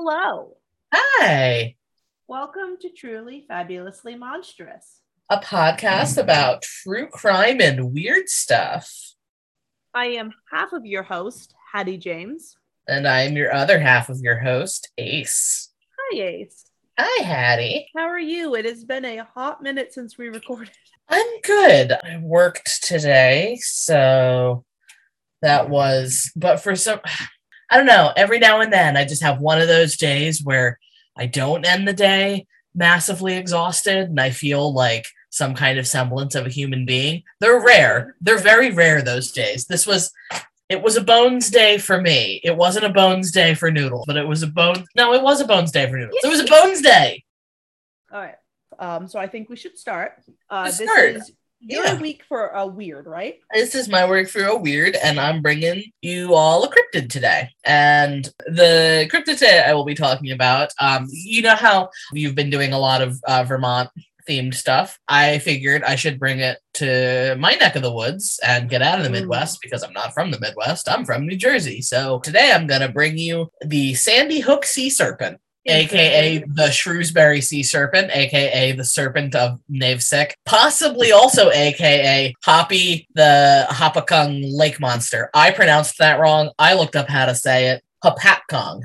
Hello. Hi, Welcome to Truly Fabulously Monstrous. a podcast about true crime and weird stuff. I am half of your host, Hattie James. And I'm your other half of your host, Ace. Hi, Ace. Hi, Hattie. How are you? It has been a hot minute since we recorded. I'm good. I worked today, so that was, but for some, I don't know, every now and then I just have one of those days where I don't end the day massively exhausted and I feel like some kind of semblance of a human being. They're rare. They're very rare those days. This was it was a bones day for me. It wasn't a bones day for Noodles, but it was a bones no, it was a bones day for Noodles. It was a bones day. All right. Um, so I think we should start. Uh, this start. is your Yeah. week for a weird, right? This is my work for a weird, and I'm bringing you all a cryptid today. And the cryptid today I will be talking about, um, you know how you've been doing a lot of uh, Vermont themed stuff. I figured I should bring it to my neck of the woods and get out of the Mm. Midwest because I'm not from the Midwest. I'm from New Jersey. So today I'm going to bring you the Sandy Hook Sea Serpent aka the Shrewsbury Sea Serpent, aka the Serpent of Navesink, possibly also aka Hoppy the Hopakung Lake Monster. I pronounced that wrong. I looked up how to say it. Hopatcong.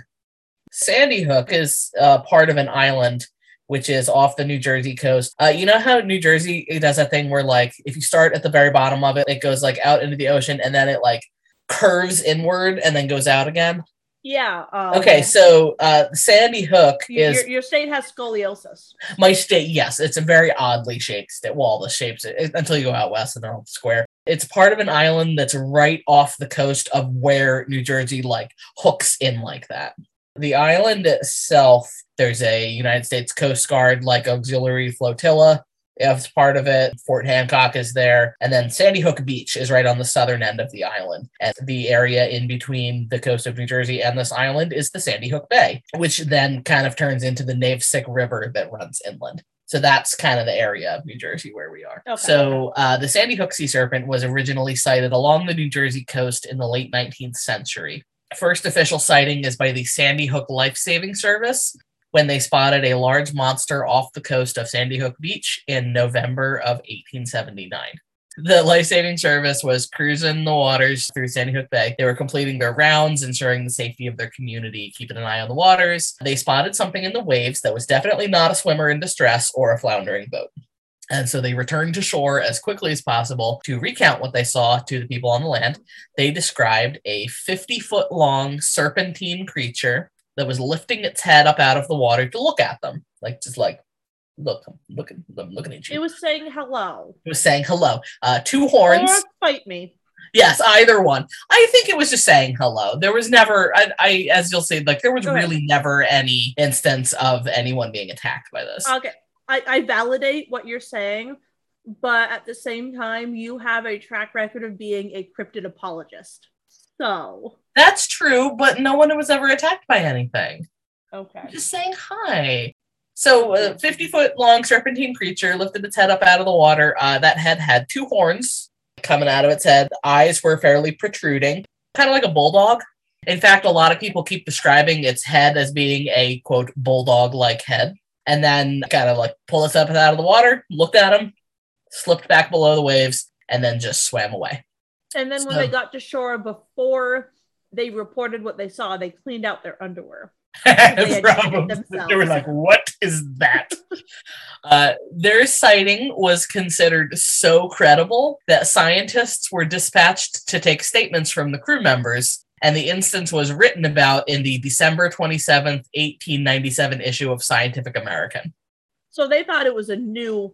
Sandy Hook is uh, part of an island which is off the New Jersey coast. Uh, you know how New Jersey does that thing where like if you start at the very bottom of it, it goes like out into the ocean and then it like curves inward and then goes out again. Yeah. Um, Okay, so uh, Sandy Hook y- is your, your state has scoliosis. my state. Yes, it's a very oddly shaped state. Well, all the shapes it, until you go out west and they're all square. It's part of an island that's right off the coast of where New Jersey like hooks in like that. The island itself, there's a United States Coast Guard like auxiliary flotilla. It's part of it. Fort Hancock is there. And then Sandy Hook Beach is right on the southern end of the island. And the area in between the coast of New Jersey and this island is the Sandy Hook Bay, which then kind of turns into the Navesink River that runs inland. So that's kind of the area of New Jersey where we are. Okay. So uh, the Sandy Hook sea serpent was originally sighted along the New Jersey coast in the late 19th century. First official sighting is by the Sandy Hook Life Saving Service when they spotted a large monster off the coast of Sandy Hook Beach in November of 1879. The life saving service was cruising the waters through Sandy Hook Bay. They were completing their rounds, ensuring the safety of their community, keeping an eye on the waters. They spotted something in the waves that was definitely not a swimmer in distress or a floundering boat. And so they returned to shore as quickly as possible to recount what they saw to the people on the land. They described a 50 foot long serpentine creature that was lifting its head up out of the water to look at them. Like, just like, look, I'm looking, I'm looking at you. It was saying hello. It was saying hello. Uh, two horns. Or fight me. Yes, either one. I think it was just saying hello. There was never, I, I as you'll see, like there was Go ahead. really never any instance of anyone being attacked by this. Okay. I, I validate what you're saying, but at the same time, you have a track record of being a cryptid apologist. So, That's true, but no one was ever attacked by anything. okay. Just saying hi. So, a 50 foot long serpentine creature lifted its head up out of the water. Uh, that head had two horns coming out of its head. Eyes were fairly protruding, kind of like a bulldog. In fact, a lot of people keep describing its head as being a quote bulldog like head. And then kind of like pull us up out of the water, looked at him, slipped back below the waves, and then just swam away. And then when So- they got to shore, before they reported what they saw, they cleaned out their underwear. had cheated Probably. themselves. They were like, what is that? uh, their sighting was considered so credible that scientists were dispatched to take statements from the crew members. And the instance was written about in the December 27th, 1897 issue of Scientific American. So they thought it was a new,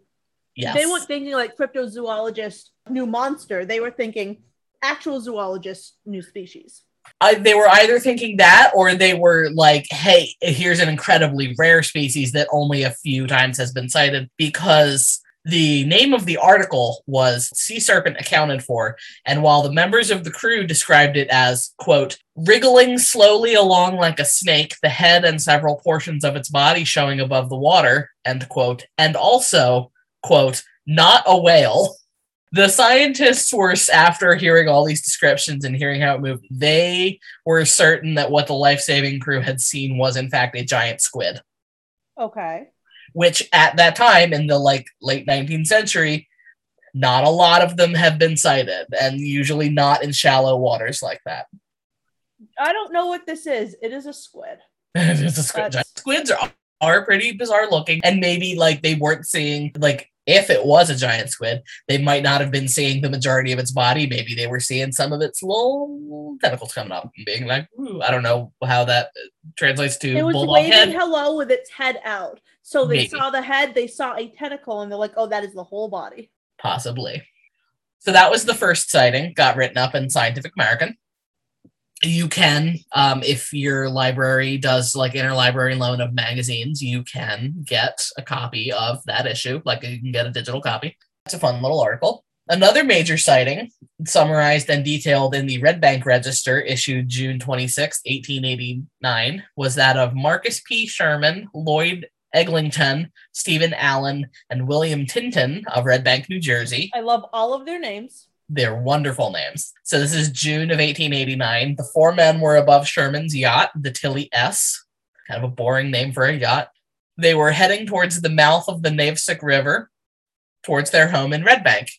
Yes. they weren't thinking like cryptozoologist, new monster. They were thinking actual zoologist, new species. I, they were either thinking that or they were like, hey, here's an incredibly rare species that only a few times has been sighted because the name of the article was Sea Serpent Accounted For. And while the members of the crew described it as, quote, wriggling slowly along like a snake, the head and several portions of its body showing above the water, end quote, and also, quote, not a whale. The scientists were, after hearing all these descriptions and hearing how it moved, they were certain that what the life saving crew had seen was, in fact, a giant squid. Okay. Which at that time, in the like late 19th century, not a lot of them have been sighted, and usually not in shallow waters like that. I don't know what this is. It is a squid. it is a squid. That's- Squids are, are pretty bizarre looking, and maybe like they weren't seeing like if it was a giant squid, they might not have been seeing the majority of its body. Maybe they were seeing some of its little tentacles coming up and being like, Ooh, I don't know how that translates to It was waving head. hello with its head out. So they Maybe. saw the head, they saw a tentacle, and they're like, oh, that is the whole body. Possibly. So that was the first sighting, got written up in Scientific American. You can, um, if your library does like interlibrary loan of magazines, you can get a copy of that issue. Like you can get a digital copy. It's a fun little article. Another major sighting, summarized and detailed in the Red Bank Register, issued June 26, 1889, was that of Marcus P. Sherman, Lloyd Eglinton, Stephen Allen, and William Tinton of Red Bank, New Jersey. I love all of their names. They're wonderful names. So this is June of 1889. The four men were above Sherman's yacht, the Tilly S. Kind of a boring name for a yacht. They were heading towards the mouth of the Navesink River, towards their home in Red Bank.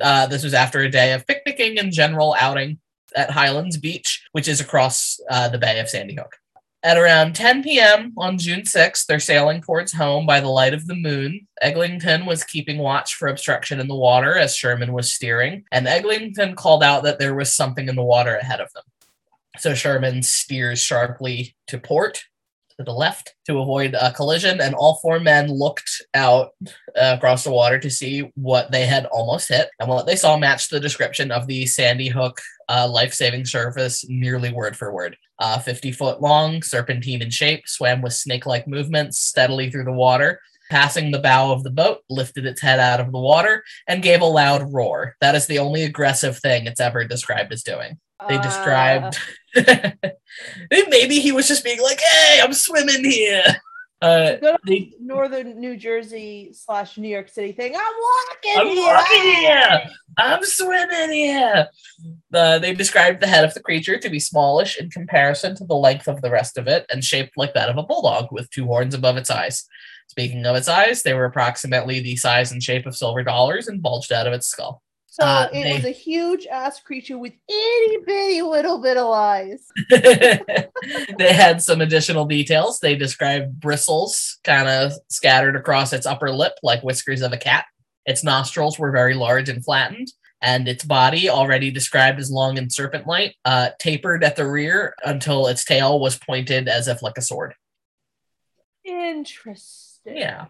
Uh, this was after a day of picnicking and general outing at Highlands Beach, which is across uh, the Bay of Sandy Hook. At around 10 p.m. on June 6th, they're sailing towards home by the light of the moon. Eglinton was keeping watch for obstruction in the water as Sherman was steering, and Eglinton called out that there was something in the water ahead of them. So Sherman steers sharply to port, to the left, to avoid a collision, and all four men looked out uh, across the water to see what they had almost hit. And what they saw matched the description of the Sandy Hook uh, life saving service nearly word for word. Uh, 50 foot long, serpentine in shape, swam with snake like movements steadily through the water. Passing the bow of the boat, lifted its head out of the water and gave a loud roar. That is the only aggressive thing it's ever described as doing. They Uh, described maybe he was just being like, "Hey, I'm swimming here." Uh, good they- northern New Jersey slash New York City thing. I'm walking I'm here. walking here. I'm swimming here. Uh, they described the head of the creature to be smallish in comparison to the length of the rest of it and shaped like that of a bulldog with two horns above its eyes. Speaking of its eyes, they were approximately the size and shape of silver dollars and bulged out of its skull. So Uh, it they- was a huge ass creature with itty bitty little bit of eyes. they had some additional details. They described bristles kind of scattered across its upper lip like whiskers of a cat. Its nostrils were very large and flattened, and its body, already described as long and serpent like, uh, tapered at the rear until its tail was pointed as if like a sword. Interesting. Yeah.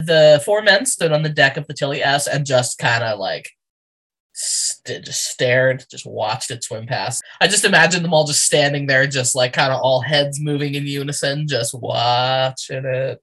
The four men stood on the deck of the Tilly S and just kind of like st- just stared, just watched it swim past. I just imagine them all just standing there, just like kind of all heads moving in unison, just watching it,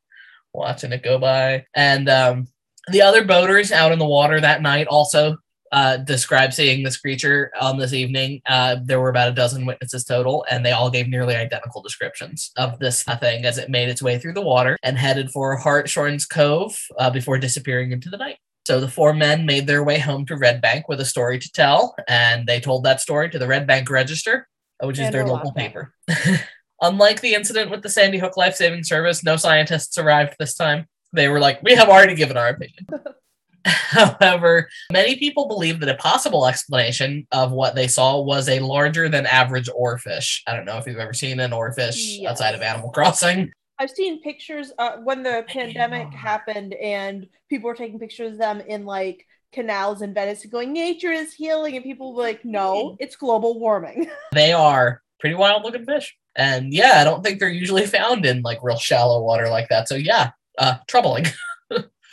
watching it go by. And um, the other boaters out in the water that night also uh, described seeing this creature on this evening. Uh, there were about a dozen witnesses total, and they all gave nearly identical descriptions of this thing as it made its way through the water and headed for Hartshorn's Cove uh, before disappearing into the night. So the four men made their way home to Red Bank with a story to tell, and they told that story to the Red Bank Register, uh, which is And their local paper. Unlike the incident with the Sandy Hook Life Saving Service, no scientists arrived this time. They were like, we have already given our opinion. However, many people believe that a possible explanation of what they saw was a larger than average oarfish. I don't know if you've ever seen an oarfish Yes. outside of Animal Crossing. I've seen pictures uh, when the pandemic happened and people were taking pictures of them in like canals in Venice and going, nature is healing. And people were like, no, it's global warming. They are pretty wild looking fish. And yeah, I don't think they're usually found in like real shallow water like that. So yeah, uh, troubling.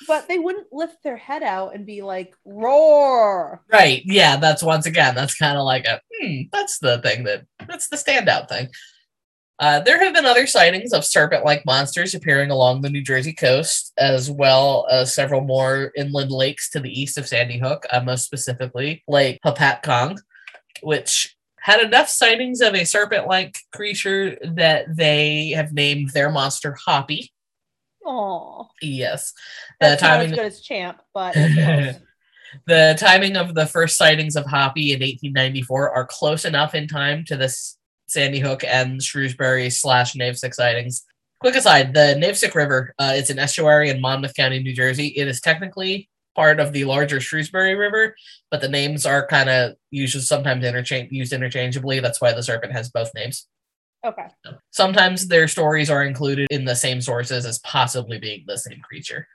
but they wouldn't lift their head out and be like, roar. right. Yeah, that's once again, that's kind of like a, hmm, that's the thing that, that's the standout thing. Uh, there have been other sightings of serpent like monsters appearing along the New Jersey coast, as well as several more inland lakes to the east of Sandy Hook, uh, most specifically Lake Hopatcong, which had enough sightings of a serpent like creature that they have named their monster Hoppy. Aw. Yes. The That's not as good as Champ, but. The timing of the first sightings of Hoppy in 1894 are close enough in time to the Sandy Hook and Shrewsbury slash Navesink sightings. Quick aside: the Navesink River uh, is an estuary in Monmouth County, New Jersey. It is technically part of the larger Shrewsbury River, but the names are kind of usually sometimes interchange used interchangeably. That's why the serpent has both names. Okay. Sometimes their stories are included in the same sources as possibly being the same creature.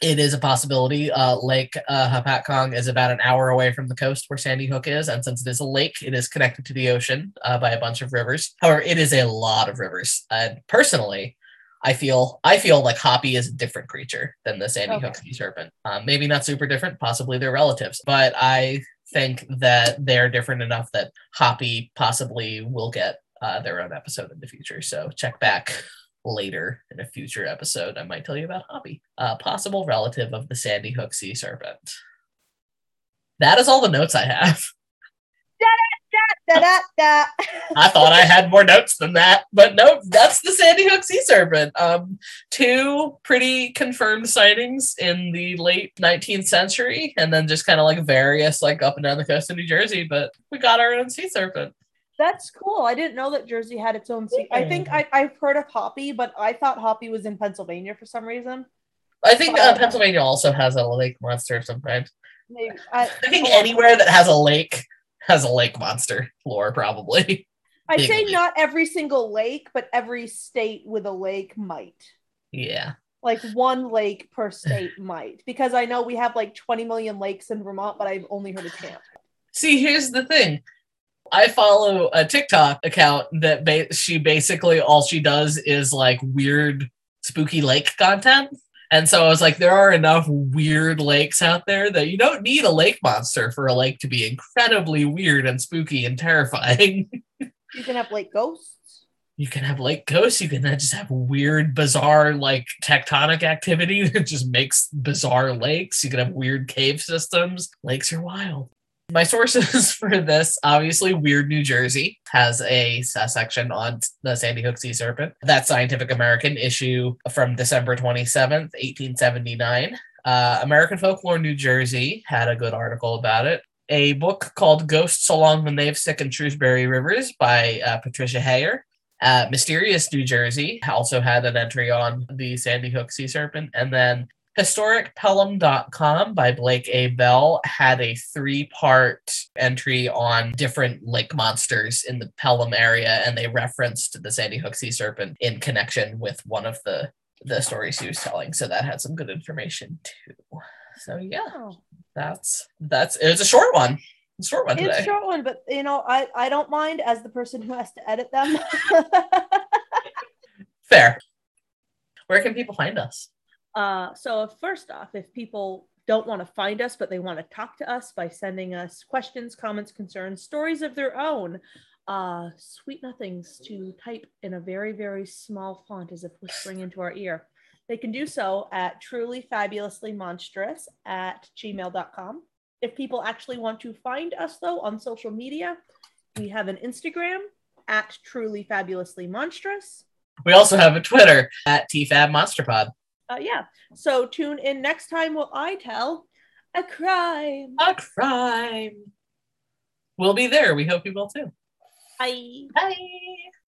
It is a possibility. Uh, lake uh, Hopatcong is about an hour away from the coast where Sandy Hook is, and since it is a lake, it is connected to the ocean uh, by a bunch of rivers. However, it is a lot of rivers. And personally, I feel I feel like Hoppy is a different creature than the Sandy Okay. Hook sea serpent. Um, maybe not super different. Possibly they're relatives, but I think that they're different enough that Hoppy possibly will get uh, their own episode in the future. So check back later in a future episode. I might tell you about Hoppy, a possible relative of the Sandy Hook sea serpent. That is all the notes I have. Da, da, da. I thought I had more notes than that, but nope, that's the Sandy Hook sea serpent. Um, two pretty confirmed sightings in the late 19th century, and then just kind of like various like up and down the coast of New Jersey. But we got our own sea serpent. That's cool. I didn't know that Jersey had its own. Sea- I think I, I've heard of Hoppy, but I thought Hoppy was in Pennsylvania for some reason. I think uh. Pennsylvania also has a lake monster sometimes. Maybe I, I think anywhere that has a lake has a lake monster lore, probably. I'd say not every single lake, but every state with a lake might. yeah. Like one lake per state might, because I know we have like 20 million lakes in Vermont, but I've only heard of Tampa. See, here's the thing. I follow a TikTok account that ba- she basically all she does is like weird spooky lake content. And so I was like, there are enough weird lakes out there that you don't need a lake monster for a lake to be incredibly weird and spooky and terrifying. You can have lake ghosts. you can have lake ghosts. You can just have weird, bizarre, like tectonic activity that just makes bizarre lakes. You can have weird cave systems. Lakes are wild. My sources for this, obviously, Weird New Jersey has a section on the Sandy Hook sea serpent. That Scientific American issue from December 27th, 1879. Uh, American Folklore New Jersey had a good article about it a book called Ghosts Along the Navesink and Shrewsbury Rivers by uh, Patricia Hayer. Uh, Mysterious New Jersey also had an entry on the Sandy Hook sea serpent. And then HistoricPelham.com by Blake A. Bell had a three part entry on different lake monsters in the Pelham area, and they referenced the Sandy Hook sea serpent in connection with one of the, the stories he was telling. So that had some good information too. So yeah Oh, that's that's it was a short one short one it's today a short one, but you know, I, I don't mind as the person who has to edit them. fair where can people find us Uh, so first off, if people don't want to find us, but they want to talk to us by sending us questions, comments, concerns, stories of their own, uh, sweet nothings to type in a very, very small font as if whispering into our ear, they can do so at truly fabulously monstrous at gmail.com. If people actually want to find us though on social media, we have an Instagram at truly fabulously monstrous. we also have a twitter at tfab monsterpod uh, yeah. So tune in next time while I tell a crime. a crime we'll be there we hope you will too Bye. bye